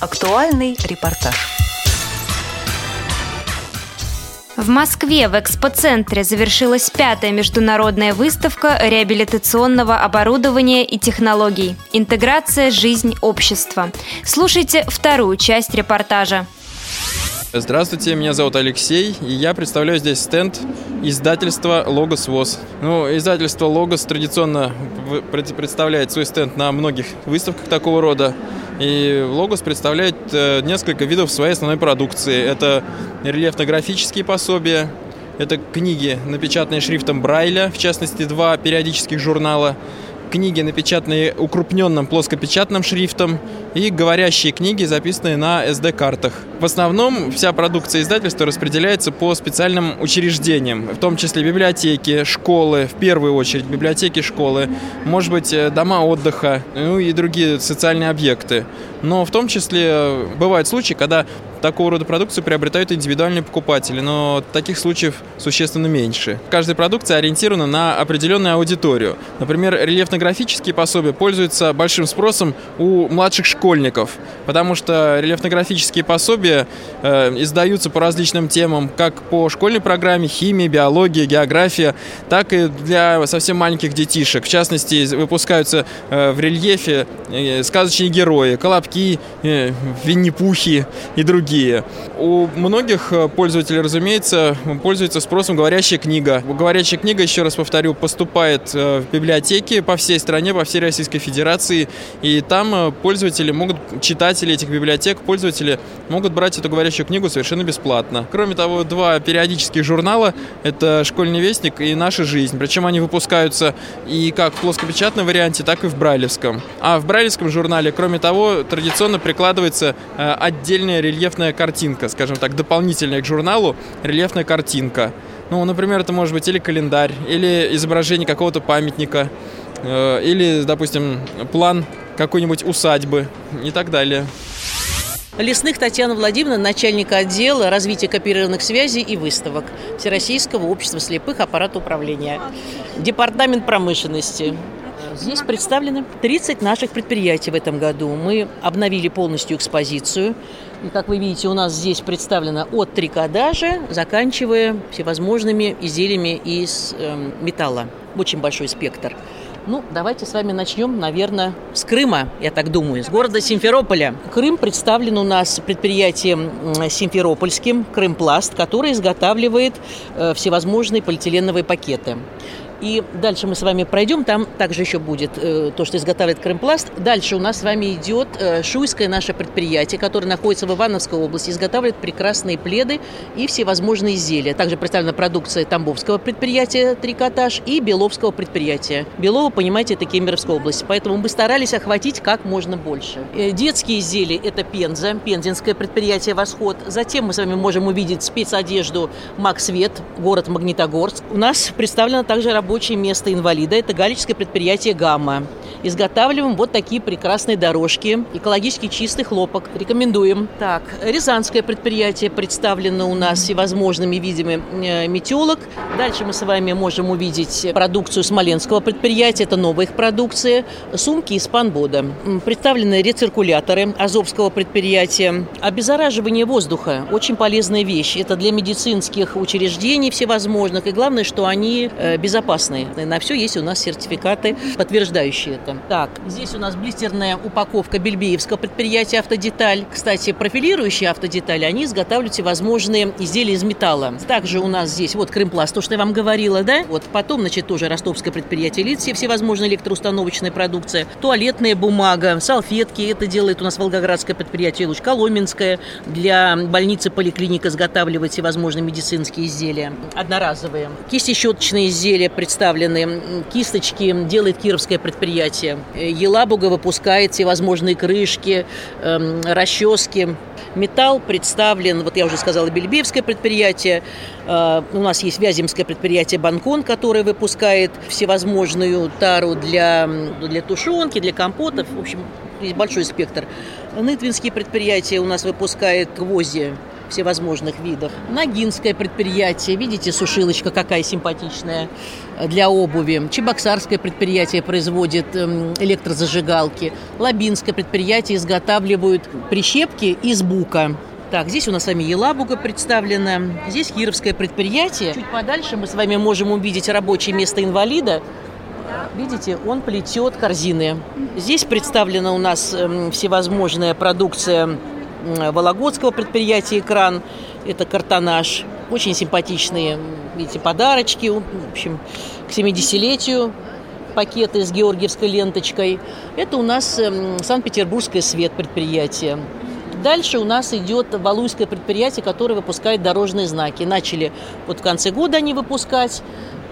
Актуальный репортаж. В Москве в экспоцентре завершилась пятая международная выставка реабилитационного оборудования и технологий «Интеграция. Жизнь. Общества». Слушайте вторую часть репортажа. Здравствуйте, меня зовут Алексей, и я представляю здесь стенд издательства «Логос ВОЗ». Ну, издательство «Логос» традиционно представляет свой стенд на многих выставках такого рода. И «Логос» представляет э, несколько видов своей основной продукции. Это рельефно-графические пособия, это книги, напечатанные шрифтом Брайля, в частности, два периодических журнала – книги, напечатанные укрупненным плоскопечатным шрифтом, и говорящие книги, записанные на SD-картах. В основном вся продукция издательства распределяется по специальным учреждениям, в том числе библиотеки, школы, в первую очередь библиотеки, школы, может быть, э, дома отдыха, ну и другие социальные объекты. Но в том числе бывают случаи, когда такого рода продукцию приобретают индивидуальные покупатели, но таких случаев существенно меньше. Каждая продукция ориентирована на определенную аудиторию. Например, рельефно-графические пособия пользуются большим спросом у младших школьников, потому что рельефно-графические пособия э, издаются по различным темам, как по школьной программе химия, биология, география, так и для совсем маленьких детишек. В частности, выпускаются э, в рельефе э, сказочные герои, колобки, э, винни-пухи и другие. У многих э, пользователей, разумеется, пользуется спросом говорящая книга. Говорящая книга, еще раз повторю, поступает э, в библиотеки по всей стране, по всей Российской Федерации, и там пользователи могут, читатели этих библиотек, пользователи могут брать эту говорящую книгу совершенно бесплатно. Кроме того, два периодических журнала — это «Школьный вестник» и «Наша жизнь». Причем они выпускаются и как в плоскопечатном варианте, так и в брайлевском. А в брайлевском журнале, кроме того, традиционно прикладывается отдельная рельефная рельефная картинка, скажем так, дополнительная к журналу рельефная картинка. Ну, например, это может быть или календарь, или изображение какого-то памятника, э, или, допустим, план какой-нибудь усадьбы и так далее. Лесных Татьяна Владимировна, начальника отдела развития кооперированных связей и выставок Всероссийского общества слепых аппарата управления. Департамент промышленности. Здесь представлены 30 наших предприятий в этом году. Мы обновили полностью экспозицию. И, как вы видите, у нас здесь представлено от трикодажа, заканчивая всевозможными изделиями из э, металла. Очень большой спектр. Ну, давайте с вами начнем, наверное, с Крыма, я так думаю, с города Симферополя. Крым представлен у нас предприятием Симферопольским, Крымпласт, который изготавливает э, всевозможные полиэтиленовые пакеты. И дальше мы с вами пройдем, там также еще будет э, то, что изготавливает Крымпласт. Дальше у нас с вами идет э, Шуйское наше предприятие, которое находится в Ивановской области, изготавливает прекрасные пледы и всевозможные изделия. Также представлена продукция Тамбовского предприятия «Трикотаж» и Беловского предприятия. Белово, понимаете, это Кемеровская область, поэтому мы старались охватить как можно больше. Э, детские изделия – это Пенза, пензенское предприятие «Восход». Затем мы с вами можем увидеть спецодежду «Максвет», город Магнитогорск. У нас представлена также работа рабочее место инвалида. Это галическое предприятие «Гамма». Изготавливаем вот такие прекрасные дорожки. Экологически чистый хлопок. Рекомендуем. Так, Рязанское предприятие представлено у нас всевозможными видами э, метелок. Дальше мы с вами можем увидеть продукцию Смоленского предприятия. Это новая их продукция. Сумки из панбода. Представлены рециркуляторы Азовского предприятия. Обеззараживание воздуха. Очень полезная вещь. Это для медицинских учреждений всевозможных. И главное, что они э, безопасны безопасные. На все есть у нас сертификаты, подтверждающие это. Так, здесь у нас блистерная упаковка бельбеевского предприятия «Автодеталь». Кстати, профилирующие автодетали, они изготавливают всевозможные изделия из металла. Также у нас здесь вот Крымпласт, то, что я вам говорила, да? Вот потом, значит, тоже ростовское предприятие «Лици», всевозможная электроустановочная продукция, туалетная бумага, салфетки. Это делает у нас Волгоградское предприятие «Луч», Коломенское. Для больницы поликлиника изготавливает всевозможные медицинские изделия, одноразовые. Кисти щеточные изделия, представлены. Кисточки делает кировское предприятие. Елабуга выпускает всевозможные крышки, эм, расчески. Металл представлен, вот я уже сказала, Бельбеевское предприятие. Э, у нас есть Вяземское предприятие «Банкон», которое выпускает всевозможную тару для, для тушенки, для компотов. В общем, есть большой спектр. Нытвинские предприятия у нас выпускают гвозди всевозможных видов. Ногинское предприятие, видите, сушилочка какая симпатичная для обуви. Чебоксарское предприятие производит эм, электрозажигалки. Лабинское предприятие изготавливают прищепки из бука. Так, здесь у нас с вами Елабуга представлена, здесь Кировское предприятие. Чуть подальше мы с вами можем увидеть рабочее место инвалида. Видите, он плетет корзины. Здесь представлена у нас эм, всевозможная продукция Вологодского предприятия «Экран». Это картонаж. Очень симпатичные, видите, подарочки. В общем, к 70-летию пакеты с георгиевской ленточкой. Это у нас эм, Санкт-Петербургское свет предприятие. Дальше у нас идет Валуйское предприятие, которое выпускает дорожные знаки. Начали вот в конце года они выпускать.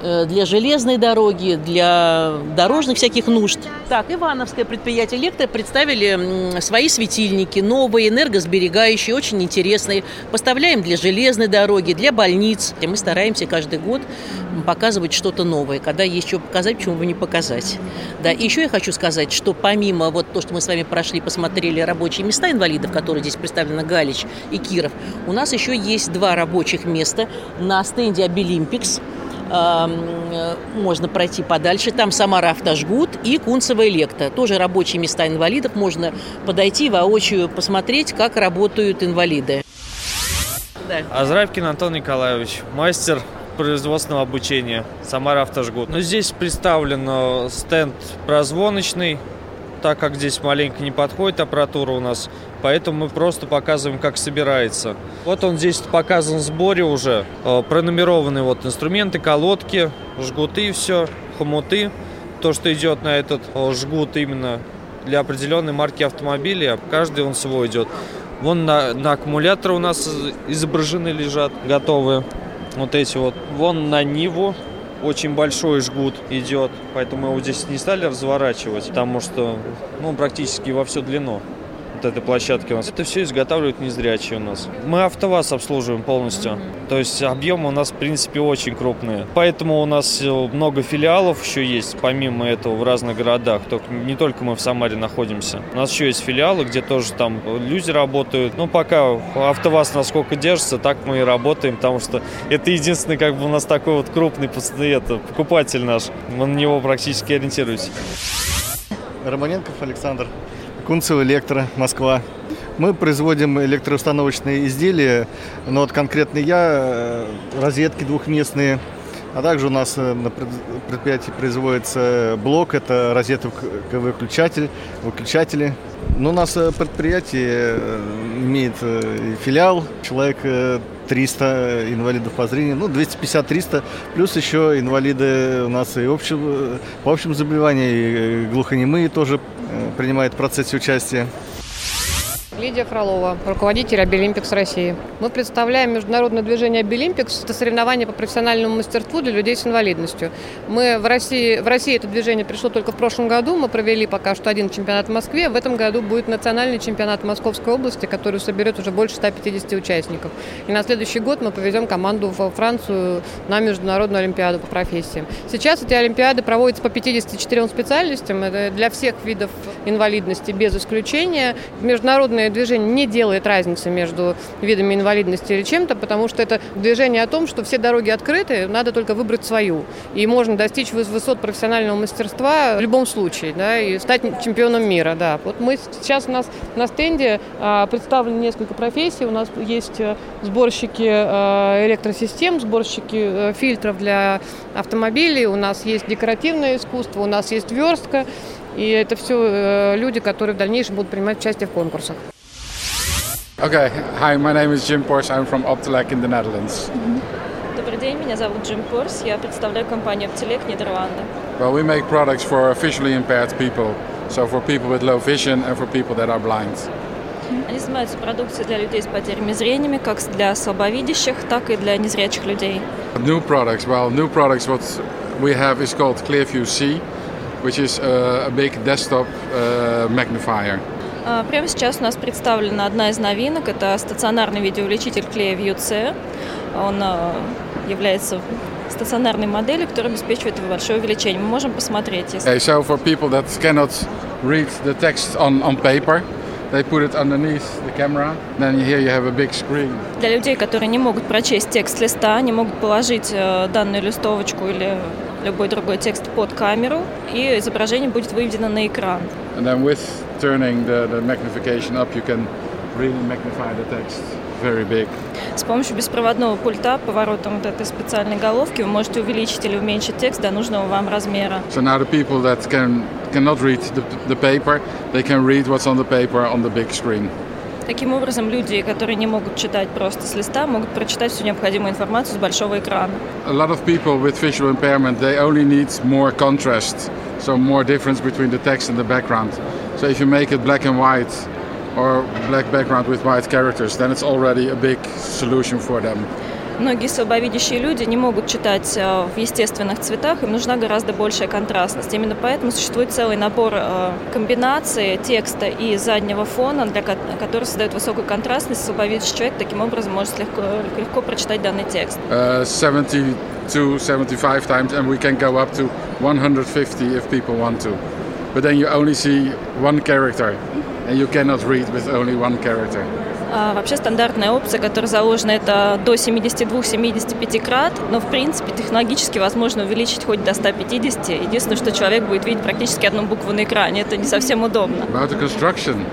Э, для железной дороги, для дорожных всяких нужд. Так, Ивановское предприятие «Электро» представили свои светильники, новые, энергосберегающие, очень интересные. Поставляем для железной дороги, для больниц. И мы стараемся каждый год показывать что-то новое. Когда есть что показать, почему бы не показать. Да, и еще я хочу сказать, что помимо вот то, что мы с вами прошли, посмотрели рабочие места инвалидов, которые здесь представлены Галич и Киров, у нас еще есть два рабочих места на стенде «Обилимпикс», можно пройти подальше. Там Самара Автожгут и Кунцево Электа. Тоже рабочие места инвалидов. Можно подойти воочию, посмотреть, как работают инвалиды. Да. Азрабкин Антон Николаевич, мастер производственного обучения Самара Автожгут. Ну, здесь представлен э, стенд прозвоночный, так как здесь маленько не подходит аппаратура у нас, поэтому мы просто показываем, как собирается. Вот он здесь показан в сборе уже. Э, пронумерованы вот инструменты, колодки, жгуты, все, хомуты. То, что идет на этот э, жгут именно для определенной марки автомобиля, каждый он свой идет. Вон на, на аккумулятор у нас изображены лежат, готовые. Вот эти вот. Вон на Ниву очень большой жгут идет, поэтому его здесь не стали разворачивать, потому что ну, практически во всю длину вот этой площадки у нас. Это все изготавливают незрячие у нас. Мы АвтоВАЗ обслуживаем полностью. То есть объемы у нас, в принципе, очень крупные. Поэтому у нас э, много филиалов еще есть, помимо этого, в разных городах. Только, не только мы в Самаре находимся. У нас еще есть филиалы, где тоже там люди работают. Ну, пока АвтоВАЗ насколько держится, так мы и работаем, потому что это единственный, как бы, у нас такой вот крупный это, покупатель наш. Мы на него практически ориентируемся. Романенков Александр. Кунцево Электро, Москва. Мы производим электроустановочные изделия, но вот конкретно я, э, розетки двухместные, а также у нас э, на предприятии производится блок, это розетка выключатель, выключатели. Но у нас э, предприятие имеет филиал, человек 300 инвалидов по зрению, ну 250-300, плюс еще инвалиды у нас и общем, по общим заболеваниям, и глухонемые тоже принимает в процессе участия. Лидия Фролова, руководитель Абилимпикс России. Мы представляем международное движение Абилимпикс. Это соревнование по профессиональному мастерству для людей с инвалидностью. Мы в России, в России это движение пришло только в прошлом году. Мы провели пока что один чемпионат в Москве. В этом году будет национальный чемпионат Московской области, который соберет уже больше 150 участников. И на следующий год мы повезем команду во Францию на международную олимпиаду по профессиям. Сейчас эти олимпиады проводятся по 54 специальностям. Это для всех видов инвалидности без исключения. Международные движение не делает разницы между видами инвалидности или чем-то, потому что это движение о том, что все дороги открыты, надо только выбрать свою. И можно достичь высот профессионального мастерства в любом случае, да, и стать чемпионом мира, да. Вот мы сейчас у нас на стенде а, представлены несколько профессий. У нас есть э, сборщики а, электросистем, сборщики а, фильтров для автомобилей, у нас есть декоративное искусство, у нас есть верстка. И это все люди, которые в дальнейшем будут принимать участие в конкурсах. Okay, hi, my name is Jim Pors, I'm from Optelec in the Netherlands. Добрый день, меня зовут Джим Порс, я представляю компанию Optelec Нидерланды. Well, we make products for visually impaired people, so for people with low vision and for people that are blind. Они занимаются продукцией для людей с потерями зрения, как для слабовидящих, так и для незрячих людей. New products, well, new products what we have is called Clearview C, which is a, a big desktop uh, magnifier. А, прямо сейчас у нас представлена одна из новинок. Это стационарный видеоувеличитель клея View C. Он а, является стационарной моделью, которая обеспечивает большое увеличение. Мы можем посмотреть. Если... Okay, so for people that cannot read the text on, on paper, they put it underneath the camera. Then here you have a big screen. Для людей, которые не могут прочесть текст листа, не могут положить э, данную листовочку или любой другой текст под камеру, и изображение будет выведено на экран. And then with turning the, the magnification up, you can really magnify the text very big. С помощью беспроводного пульта, поворотом вот этой специальной головки, вы можете увеличить или уменьшить текст до нужного вам размера. So now the people that can cannot read the, the paper, they can read what's on the paper on the big screen. Таким образом, люди, которые не могут читать просто с листа, могут прочитать всю необходимую информацию с большого экрана. A lot of people with visual impairment, they only need more contrast, so more difference between the text and the background. So if you make it black and white or black background with white characters, then it's already a big solution for them. Многие слабовидящие люди не могут читать э, в естественных цветах, им нужна гораздо большая контрастность. Именно поэтому существует целый набор э, комбинаций текста и заднего фона, для ко- который создает высокую контрастность. Слабовидящий человек таким образом может легко, легко прочитать данный текст. Uh, 72, 75 times, and we can go up to 150 if people want to. But then you only see one character, and you cannot read with only one character. А вообще стандартная опция, которая заложена, это до 72-75 крат, но в принципе технологически возможно увеличить хоть до 150. Единственное, что человек будет видеть практически одну букву на экране. Это не совсем удобно. About the construction,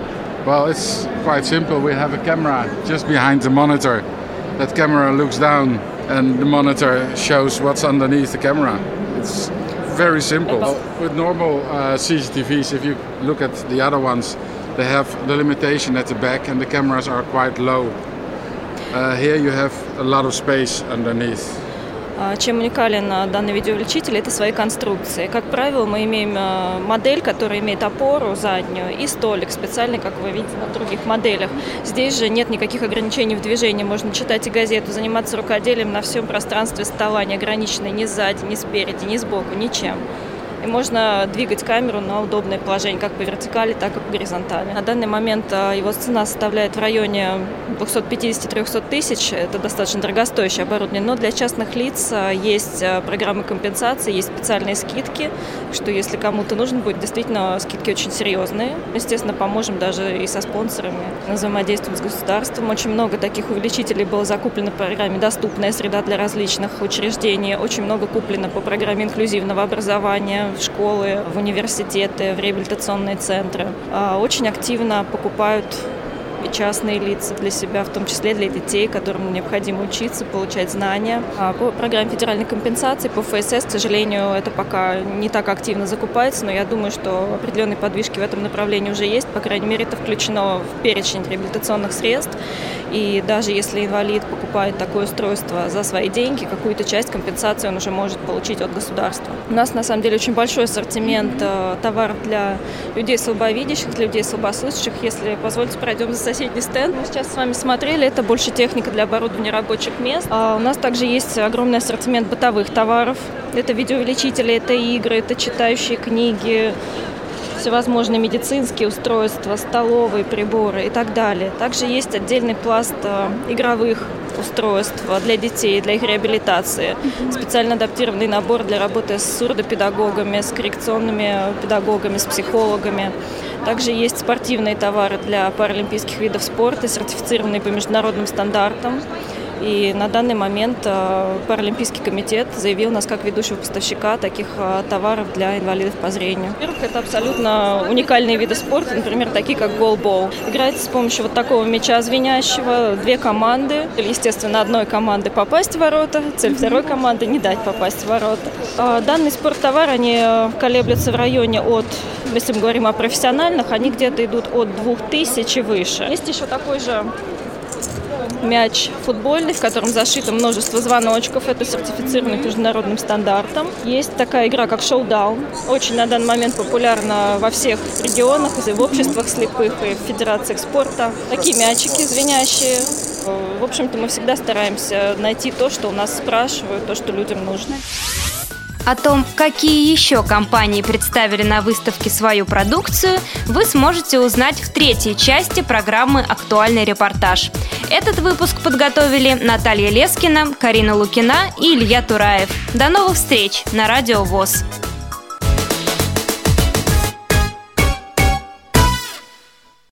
well, it's quite simple. We have a camera just behind the monitor. That camera looks down, and the monitor shows what's underneath the camera. It's very simple. With normal uh, CCTVs, if you look at the other ones, they have the limitation at the back, and the cameras are quite low. Uh, here you have a lot of space underneath. А, Чем уникален а, данный видеоувеличитель, это свои конструкции. Как правило, мы имеем а, модель, которая имеет опору заднюю и столик специальный, как вы видите на других моделях. Здесь же нет никаких ограничений в движении. Можно читать и газету, заниматься рукоделием на всем пространстве стола, не ограниченной ни сзади, ни спереди, ни сбоку, ничем. И можно двигать камеру на удобное положение, как по вертикали, так и по горизонтали. На данный момент а, его цена составляет в районе 250-300 тысяч. Это достаточно дорогостоящее оборудование. Но для частных лиц а, есть а, программы компенсации, есть специальные скидки, что если кому-то нужен будет, действительно скидки очень серьезные. Естественно, поможем даже и со спонсорами. Взаимодействуем с государством. Очень много таких увеличителей было закуплено по программе «Доступная среда для различных учреждений». Очень много куплено по программе инклюзивного образования в школы, в университеты, в реабилитационные центры. А, Очень активно покупают и частные лица для себя, в том числе для детей, которым необходимо учиться, получать знания. А По программе федеральной компенсации, по ФСС, к сожалению, это пока не так активно закупается, но я думаю, что определенные подвижки в этом направлении уже есть. По крайней мере, это включено в перечень реабилитационных средств. И даже если инвалид покупает такое устройство за свои деньги, какую-то часть компенсации он уже может получить от государства. У нас, на самом деле, очень большой ассортимент э, товаров для людей слабовидящих, для людей слабослышащих. Если позволите, пройдем за соседний стенд. Мы сейчас с вами смотрели, это больше техника для оборудования рабочих мест. А у нас также есть огромный ассортимент бытовых товаров. Это видеоувеличители, это игры, это читающие книги, всевозможные медицинские устройства, столовые приборы и так далее. Также есть отдельный пласт э, игровых устройств для детей, для их реабилитации. Специально адаптированный набор для работы с сурдопедагогами, с коррекционными педагогами, с психологами. Также есть спортивные товары для паралимпийских видов спорта, сертифицированные по международным стандартам. И на данный момент э, Паралимпийский комитет заявил нас как ведущего поставщика таких э, товаров для инвалидов по зрению. Во-первых, это абсолютно уникальные виды спорта, например, такие как голбол. Играется с помощью вот такого мяча звенящего, две команды. Естественно, одной команды попасть в ворота, цель второй команды не дать попасть в ворота. А Данный спорттовар, они э, колеблются в районе от, если мы говорим о профессиональных, они где-то идут от 2000 и выше. Есть еще такой же мяч футбольный, в котором зашито множество звоночков. Это сертифицировано к международным стандартам. Есть такая игра, как шоу-даун. Очень на данный момент популярна во всех регионах, в обществах слепых, и в федерациях спорта. Такие мячики звенящие. В общем-то, мы всегда стараемся найти то, что у нас спрашивают, то, что людям нужно. О том, какие еще компании представили на выставке свою продукцию, вы сможете узнать в третьей части программы «Актуальный репортаж». Этот выпуск подготовили Наталья Лескина, Карина Лукина и Илья Тураев. До новых встреч на Радио ВОЗ.